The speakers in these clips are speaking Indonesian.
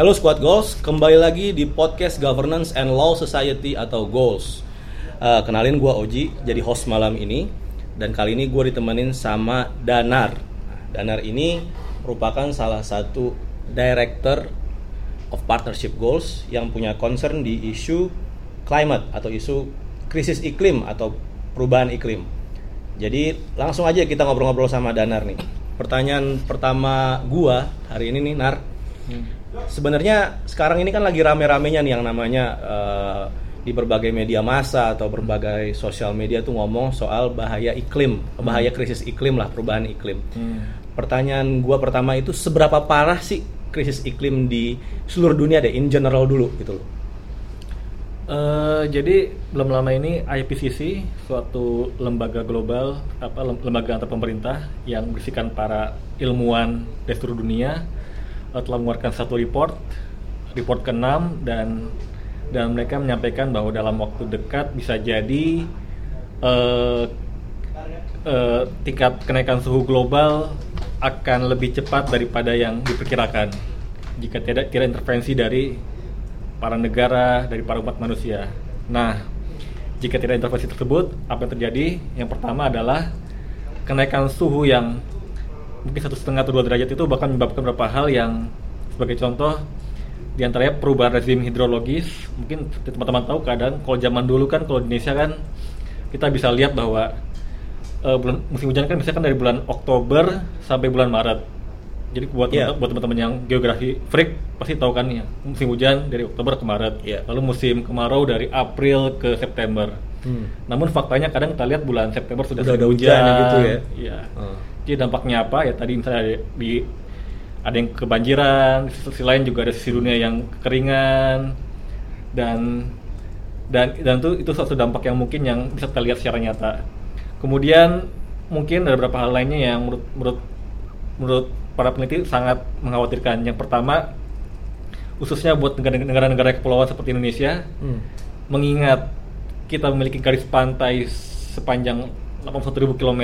Halo Squad Goals, kembali lagi di podcast Governance and Law Society atau Goals. Uh, kenalin gue Oji, jadi host malam ini. Dan kali ini gue ditemenin sama Danar. Danar ini merupakan salah satu director of partnership goals yang punya concern di isu climate atau isu krisis iklim atau perubahan iklim. Jadi langsung aja kita ngobrol-ngobrol sama Danar nih. Pertanyaan pertama gua hari ini nih Nar. Sebenarnya sekarang ini kan lagi rame-ramenya nih yang namanya uh, di berbagai media massa atau berbagai sosial media tuh ngomong soal bahaya iklim, bahaya krisis iklim lah, perubahan iklim. Hmm. Pertanyaan gua pertama itu seberapa parah sih krisis iklim di seluruh dunia deh, in general dulu gitu loh. Eh, jadi belum lama ini IPCC suatu lembaga global apa lem- lembaga antar pemerintah yang berisikan para ilmuwan dari seluruh dunia eh, telah mengeluarkan satu report report ke-6 dan dan mereka menyampaikan bahwa dalam waktu dekat bisa jadi eh, eh, tingkat kenaikan suhu global akan lebih cepat daripada yang diperkirakan jika tidak tidak intervensi dari para negara, dari para umat manusia. Nah, jika tidak intervensi tersebut, apa yang terjadi? Yang pertama adalah kenaikan suhu yang mungkin satu setengah atau dua derajat itu bahkan menyebabkan beberapa hal yang sebagai contoh di antaranya perubahan rezim hidrologis. Mungkin teman-teman tahu kadang kalau zaman dulu kan kalau di Indonesia kan kita bisa lihat bahwa eh, bulan musim hujan kan misalkan dari bulan Oktober sampai bulan Maret. Jadi buat Iya. buat teman-teman yang geografi freak pasti tahu kan ya musim hujan dari Oktober ke Maret. Iya. Lalu musim kemarau dari April ke September. Hmm. Namun faktanya kadang kita lihat bulan September sudah, Udah ada sering hujan gitu ya? Iya. Hmm. Jadi dampaknya apa ya tadi misalnya ada, di ada yang kebanjiran, di sisi lain juga ada sisi dunia yang kekeringan dan dan dan itu itu suatu dampak yang mungkin yang bisa kita lihat secara nyata. Kemudian mungkin ada beberapa hal lainnya yang menurut menurut menurut para peneliti sangat mengkhawatirkan. Yang pertama khususnya buat negara- negara-negara kepulauan seperti Indonesia Hmm. mengingat kita memiliki garis pantai sepanjang 81.000 km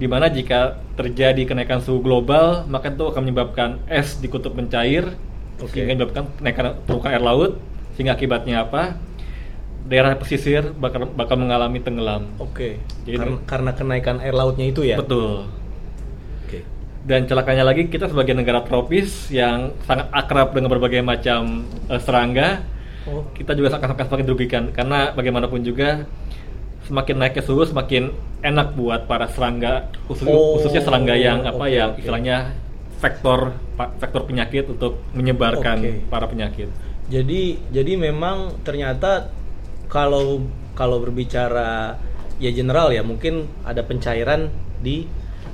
di mana jika terjadi kenaikan suhu global maka itu akan menyebabkan es di kutub mencair Oke. sehingga menyebabkan kenaikan permukaan air laut sehingga akibatnya apa daerah pesisir bakal bakal mengalami tenggelam Oke. Jadi- Karena, karena kenaikan air lautnya itu ya. betul Oke. dan celakanya lagi kita sebagai negara tropis yang sangat akrab dengan berbagai macam eh, serangga Oh. kita juga akan akan semakin dirugikan karena bagaimanapun juga semakin naiknya suhu semakin enak buat para serangga khusus- Oh, khususnya serangga yang apa oke, yang istilahnya vektor vektor penyakit untuk menyebarkan Oke. para penyakit. Jadi jadi memang ternyata kalau kalau berbicara ya general ya mungkin ada pencairan di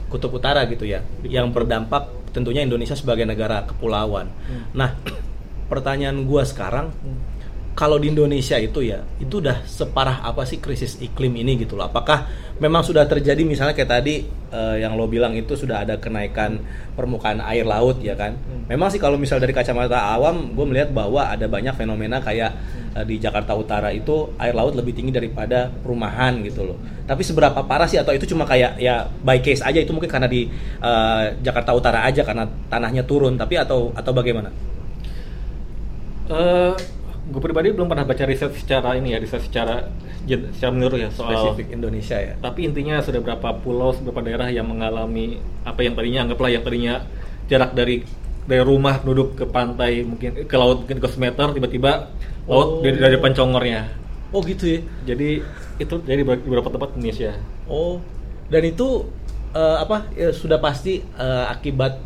kutub utara gitu ya yang berdampak tentunya Indonesia sebagai negara kepulauan. Hmm. Nah, pertanyaan gua sekarang kalau di Indonesia itu ya itu udah separah apa sih krisis iklim ini gitu loh. Apakah memang sudah terjadi misalnya kayak tadi eh, yang lo bilang itu sudah ada kenaikan permukaan air laut ya kan? Memang sih kalau misal dari kacamata awam gue melihat bahwa ada banyak fenomena kayak eh, di Jakarta Utara itu air laut lebih tinggi daripada perumahan gitu loh. Tapi seberapa parah sih? Atau itu cuma kayak ya by case aja? Itu mungkin karena di eh, Jakarta Utara aja karena tanahnya turun tapi atau atau bagaimana? Eh, gue pribadi belum pernah baca riset secara ini ya riset secara secara menyeluruh ya soal spesifik Indonesia ya tapi intinya sudah berapa pulau, beberapa daerah yang mengalami apa yang tadinya anggaplah yang tadinya jarak dari dari rumah penduduk ke pantai mungkin ke laut mungkin ke meter tiba-tiba laut Oh. dari dari depan congornya. oh gitu ya Jadi itu jadi di beberapa tempat di Indonesia. Oh, dan itu eh, apa ya, sudah pasti eh, akibat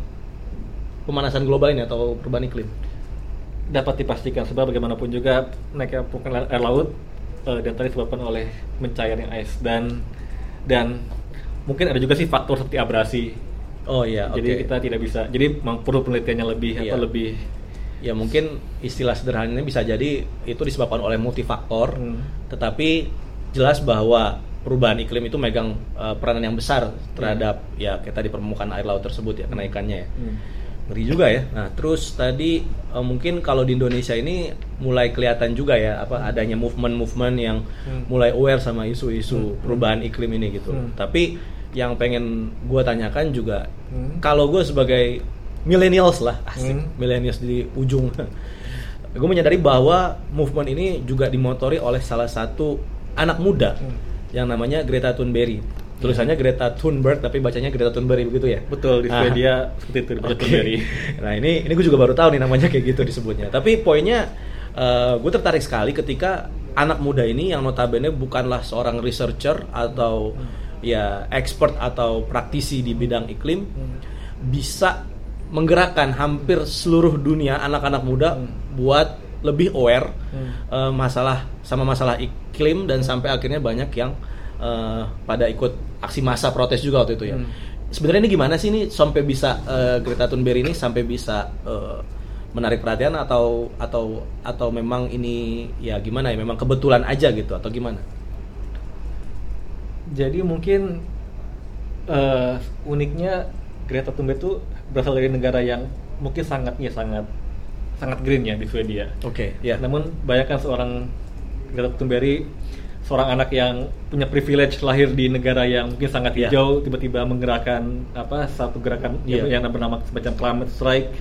pemanasan global ini atau perubahan iklim? Dapat dipastikan sebab bagaimanapun juga naiknya permukaan air laut eh, dan tadi disebabkan oleh mencairnya es dan dan mungkin ada juga sih faktor seperti abrasi. Oh iya, Jadi oke. kita tidak bisa. Jadi memang perlu penelitiannya lebih Iya. atau lebih ya mungkin istilah sederhananya bisa jadi itu disebabkan oleh multifaktor, Hmm. tetapi jelas bahwa perubahan iklim itu megang eh, peranan yang besar terhadap ya kayak tadi permukaan air laut tersebut ya kenaikannya ya. hmm. Ngeri juga ya. Nah, terus tadi eh, mungkin kalau di Indonesia ini mulai kelihatan juga ya apa adanya movement-movement yang Hmm. mulai aware sama isu-isu Hmm. perubahan iklim ini gitu. Hmm. Tapi yang pengen gue tanyakan juga Hmm. kalau gue sebagai millennials lah, asik, Hmm. millennials di ujung. gue menyadari bahwa movement ini juga dimotori oleh salah satu anak muda Hmm. yang namanya Greta Thunberg. Tulisannya Greta Thunberg tapi bacanya Greta Thunberg begitu ya? Betul di Ah. Swedia seperti itu. Thunberg. Nah ini ini gue juga baru tahu nih namanya kayak gitu disebutnya. Tapi poinnya gue tertarik sekali ketika anak muda ini yang notabene bukanlah seorang researcher atau ya expert atau praktisi di bidang iklim bisa menggerakkan hampir seluruh dunia anak-anak muda buat lebih aware Hmm. eh, masalah sama masalah iklim dan sampai akhirnya banyak yang eh, pada ikut aksi massa protes juga waktu itu ya. Hmm. Sebenarnya ini gimana sih nih sampai bisa eh, Greta Thunberg ini sampai bisa eh, menarik perhatian atau atau atau memang ini ya gimana ya memang kebetulan aja gitu atau gimana? Jadi mungkin eh, uniknya Greta Thunberg itu berasal dari negara yang mungkin sangat ya sangat sangat green ya di Swedia. Oke, ya. Namun bayangkan seorang Greta Thunberg seorang anak yang punya privilege lahir di negara yang mungkin sangat Iya. hijau tiba-tiba menggerakkan apa satu gerakan Iya. yang bernama semacam climate strike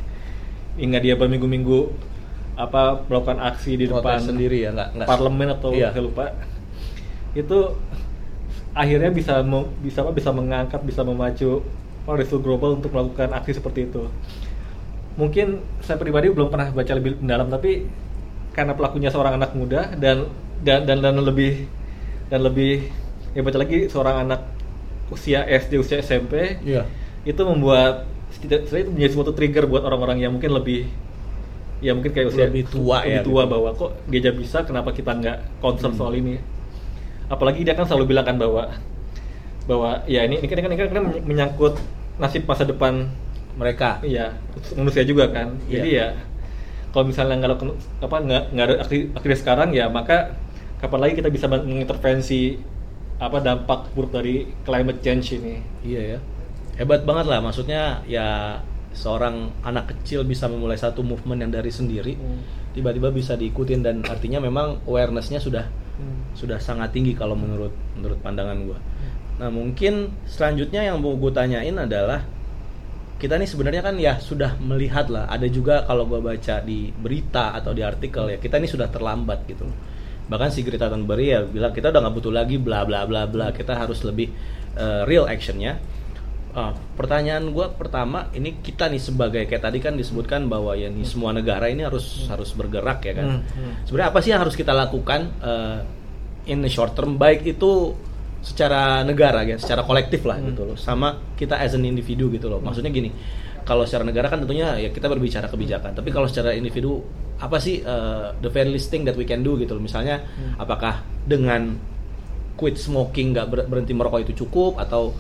hingga dia berminggu-minggu apa melakukan aksi di Protes depan sendiri ya, nggak- nggak- parlemen atau Iya. saya lupa itu akhirnya bisa bisa apa bisa mengangkat bisa memacu para isu global untuk melakukan aksi seperti itu mungkin saya pribadi belum pernah baca lebih mendalam tapi karena pelakunya seorang anak muda dan dan dan, dan lebih dan lebih baca lagi seorang anak usia SD usia SMP Iya. itu membuat tidak saya itu menjadi suatu trigger buat orang-orang yang mungkin lebih ya mungkin kayak usia Lebih tua lebih ya, tua gitu. bahwa kok dia aja bisa kenapa kita nggak concern Hmm. soal ini apalagi dia kan selalu bilang kan bahwa bahwa ya ini ini kan, ini kan, ini kan menyangkut nasib masa depan Mereka. Iya, manusia juga kan. Iya. Jadi ya kalau misalnya nggak apa nggak nggak ada sekarang ya maka kapan lagi kita bisa mengintervensi apa dampak buruk dari climate change ini. Iya ya. Hebat banget lah maksudnya ya seorang anak kecil bisa memulai satu movement yang dari sendiri Hmm. tiba-tiba bisa diikutin dan artinya memang awarenessnya sudah sudah sangat tinggi kalau menurut menurut pandangan gua. Nah mungkin selanjutnya yang mau gue tanyain adalah kita nih sebenarnya kan ya sudah melihat lah ada juga kalau gua baca di berita atau di artikel ya kita ini sudah terlambat gitu bahkan si Greta Thunberg ya bilang kita udah nggak butuh lagi bla bla bla bla. Kita harus lebih uh, real actionnya. Ah, pertanyaan gua pertama ini kita nih sebagai kayak tadi kan disebutkan bahwa ya nih semua negara ini harus harus bergerak ya kan? Hmm, hmm. sebenarnya apa sih yang harus kita lakukan uh, in the short term? Baik itu secara negara ya secara kolektif lah Hmm. gitu loh. Sama kita as an individu gitu loh. Maksudnya gini kalau secara negara kan tentunya ya kita berbicara kebijakan. Tapi kalau secara individu apa sih uh, the very least thing that we can do gitu loh misalnya Hmm. apakah dengan quit smoking nggak ber- berhenti merokok itu cukup atau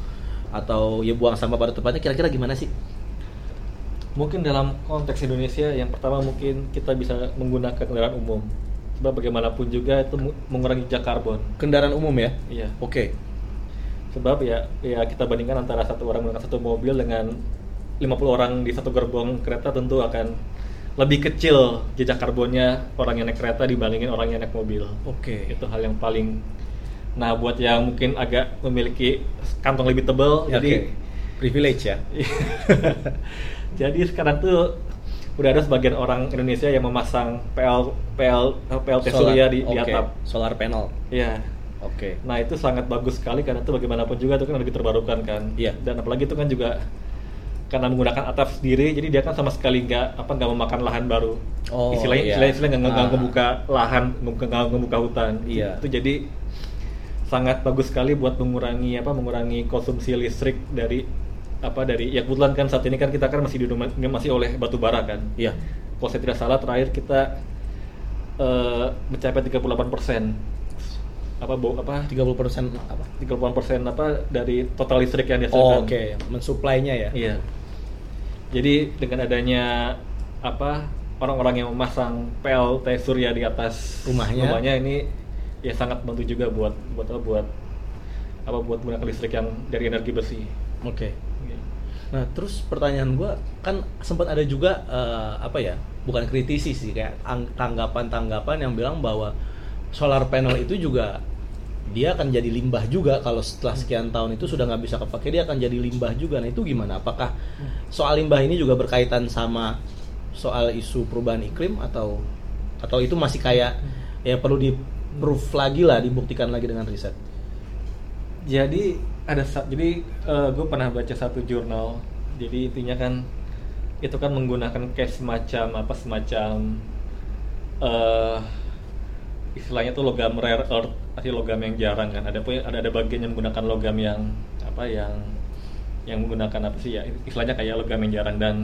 atau ya buang sampah pada tempatnya kira-kira gimana sih Mungkin dalam konteks Indonesia yang pertama mungkin kita bisa menggunakan kendaraan umum. Sebab bagaimanapun juga itu mengurangi jejak karbon. kendaraan umum ya Iya. oke Sebab ya ya kita bandingkan antara satu orang menggunakan satu mobil dengan 50 orang di satu gerbong kereta tentu akan lebih kecil jejak karbonnya orang yang naik kereta dibandingin orang yang naik mobil. oke Itu hal yang paling Nah, buat yang mungkin agak memiliki kantong lebih tebal, Ya, jadi privilege ya jadi sekarang tuh udah ada sebagian orang Indonesia yang memasang PL PL PLT surya di, di oke. atap. solar panel Iya. oke Nah itu sangat bagus sekali karena itu bagaimanapun juga itu kan energi terbarukan kan. Iya. Dan apalagi itu kan juga karena menggunakan atap sendiri, jadi dia kan sama sekali nggak apa nggak memakan lahan baru. Oh, istilahnya iya. istilahnya, istilahnya nggak nggak Ah. membuka lahan, nggak membuka hutan. Iya. Itu jadi sangat bagus sekali buat mengurangi apa mengurangi konsumsi listrik dari apa dari ya kebetulan kan saat ini kan kita kan masih didominasi masih oleh batu bara kan. iya Kalau saya tidak salah terakhir kita eh, mencapai 38 persen apa bo, apa 30% apa 38 persen apa dari total listrik yang oh, dihasilkan. oke mensuplainya ya Iya. Jadi dengan adanya apa orang-orang yang memasang PLT surya di atas Rumahnya. ini ya sangat bantu juga buat buat apa buat apa buat menggunakan listrik yang dari energi bersih. oke Iya. Nah, terus pertanyaan gua kan sempat ada juga eh, apa ya? Bukan kritisi sih kayak ang- tanggapan-tanggapan yang bilang bahwa solar panel itu juga dia akan jadi limbah juga kalau setelah sekian tahun itu sudah nggak bisa kepake dia akan jadi limbah juga. Nah itu gimana? Apakah soal limbah ini juga berkaitan sama soal isu perubahan iklim atau atau itu masih kayak ya perlu di proof lagi lah dibuktikan lagi dengan riset? Jadi ada jadi gue pernah baca satu jurnal. Jadi intinya kan itu kan menggunakan kayak semacam apa semacam eh istilahnya tuh logam rare earth asli logam yang jarang kan. Ada ada ada bagian yang menggunakan logam yang apa yang yang menggunakan apa sih ya istilahnya kayak logam yang jarang. Dan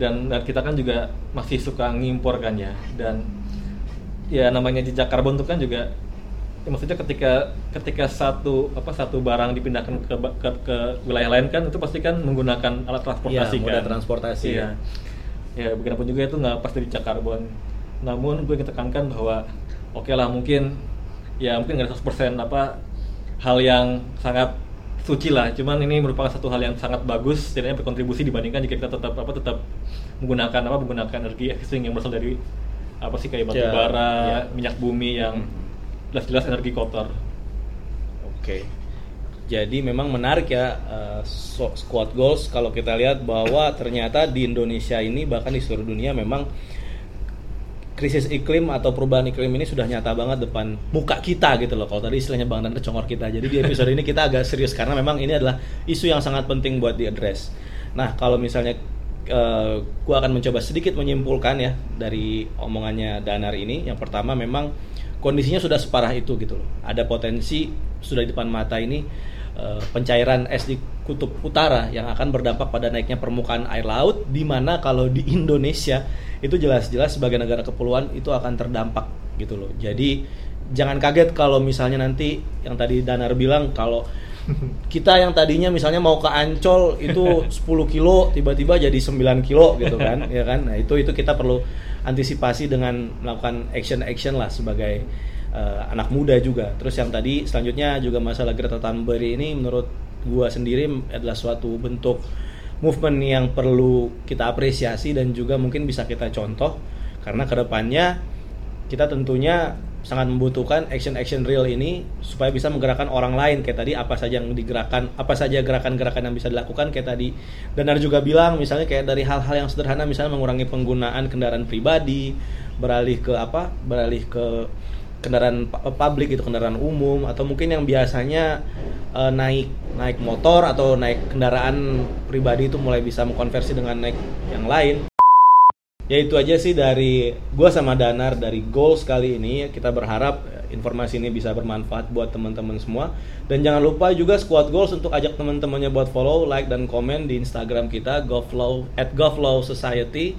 dan dan kita kan juga masih suka ngimpor kan ya. Dan ya namanya jejak karbon itu kan juga ya maksudnya ketika ketika satu apa satu barang dipindahkan ke ke, ke wilayah lain kan itu pasti kan menggunakan alat transportasi moda kan. transportasi, iya. Ya bagaimanapun juga itu nggak pasti jejak karbon. Namun gue ingin tekankan bahwa oke lah mungkin ya mungkin nggak 100% apa hal yang sangat suci lah cuman ini merupakan satu hal yang sangat bagus setidaknya berkontribusi dibandingkan jika kita tetap apa tetap menggunakan apa menggunakan energi existing yang berasal dari apa sih kayak batu Ya, bara ya. minyak bumi yang jelas-jelas energi kotor Oke. Jadi memang menarik ya so- squad goals kalau kita lihat bahwa ternyata di Indonesia ini bahkan di seluruh dunia memang krisis iklim atau perubahan iklim ini sudah nyata banget depan muka kita gitu loh. Kalau tadi istilahnya Bang Dan kecongor kita. Jadi di episode ini kita agak serius karena memang ini adalah isu yang sangat penting buat diadres. Nah, kalau misalnya eh, gua akan mencoba sedikit menyimpulkan ya dari omongannya Danar ini. Yang pertama memang kondisinya sudah separah itu gitu loh. Ada potensi sudah di depan mata ini eh, pencairan es di kutub utara yang akan berdampak pada naiknya permukaan air laut di mana kalau di Indonesia itu jelas-jelas sebagai negara kepulauan itu akan terdampak gitu loh. Jadi jangan kaget kalau misalnya nanti yang tadi Danar bilang kalau kita yang tadinya misalnya mau ke Ancol itu 10 kilo tiba-tiba jadi 9 kilo gitu kan ya kan nah itu itu kita perlu antisipasi dengan melakukan action action lah sebagai eh, anak muda juga terus yang tadi selanjutnya juga masalah Greta Thunberg ini menurut gua sendiri adalah suatu bentuk movement yang perlu kita apresiasi dan juga mungkin bisa kita contoh. Karena ke depannya kita tentunya sangat membutuhkan action-action real ini supaya bisa menggerakkan orang lain. Kayak tadi apa saja yang digerakkan apa saja gerakan-gerakan yang bisa dilakukan. Kayak tadi Danar juga bilang misalnya kayak dari hal-hal yang sederhana misalnya mengurangi penggunaan kendaraan pribadi beralih ke apa beralih ke kendaraan pu- publik itu kendaraan umum atau mungkin yang biasanya eh, naik naik motor atau naik kendaraan pribadi itu mulai bisa mengkonversi dengan naik yang lain. Ya itu aja sih dari gue sama Danar dari goals kali ini. Kita berharap eh, informasi ini bisa bermanfaat buat teman-teman semua. Dan jangan lupa juga squad goals untuk ajak teman-temannya buat follow like dan komen di Instagram kita govlow at govlow society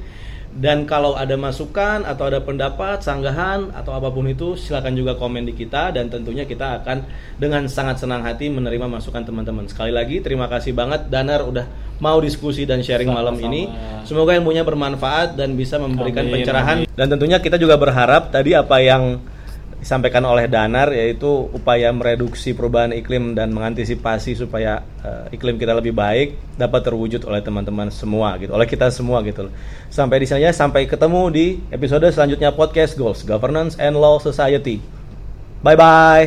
dan kalau ada masukan atau ada pendapat sanggahan atau apa pun itu silakan juga komen di kita dan tentunya kita akan dengan sangat senang hati menerima masukan teman-teman sekali lagi terima kasih banget Danar udah mau diskusi dan sharing malam Sama-sama. ini Semoga ilmunya bermanfaat dan bisa memberikan Amin, pencerahan. amin. Dan tentunya kita juga berharap tadi apa yang disampaikan oleh Danar yaitu upaya mereduksi perubahan iklim dan mengantisipasi supaya eh, iklim kita lebih baik dapat terwujud oleh teman-teman semua gitu, oleh kita semua gitu. Sampai di sini aja, sampai ketemu di episode selanjutnya podcast Goals Governance and Law Society. Bye bye.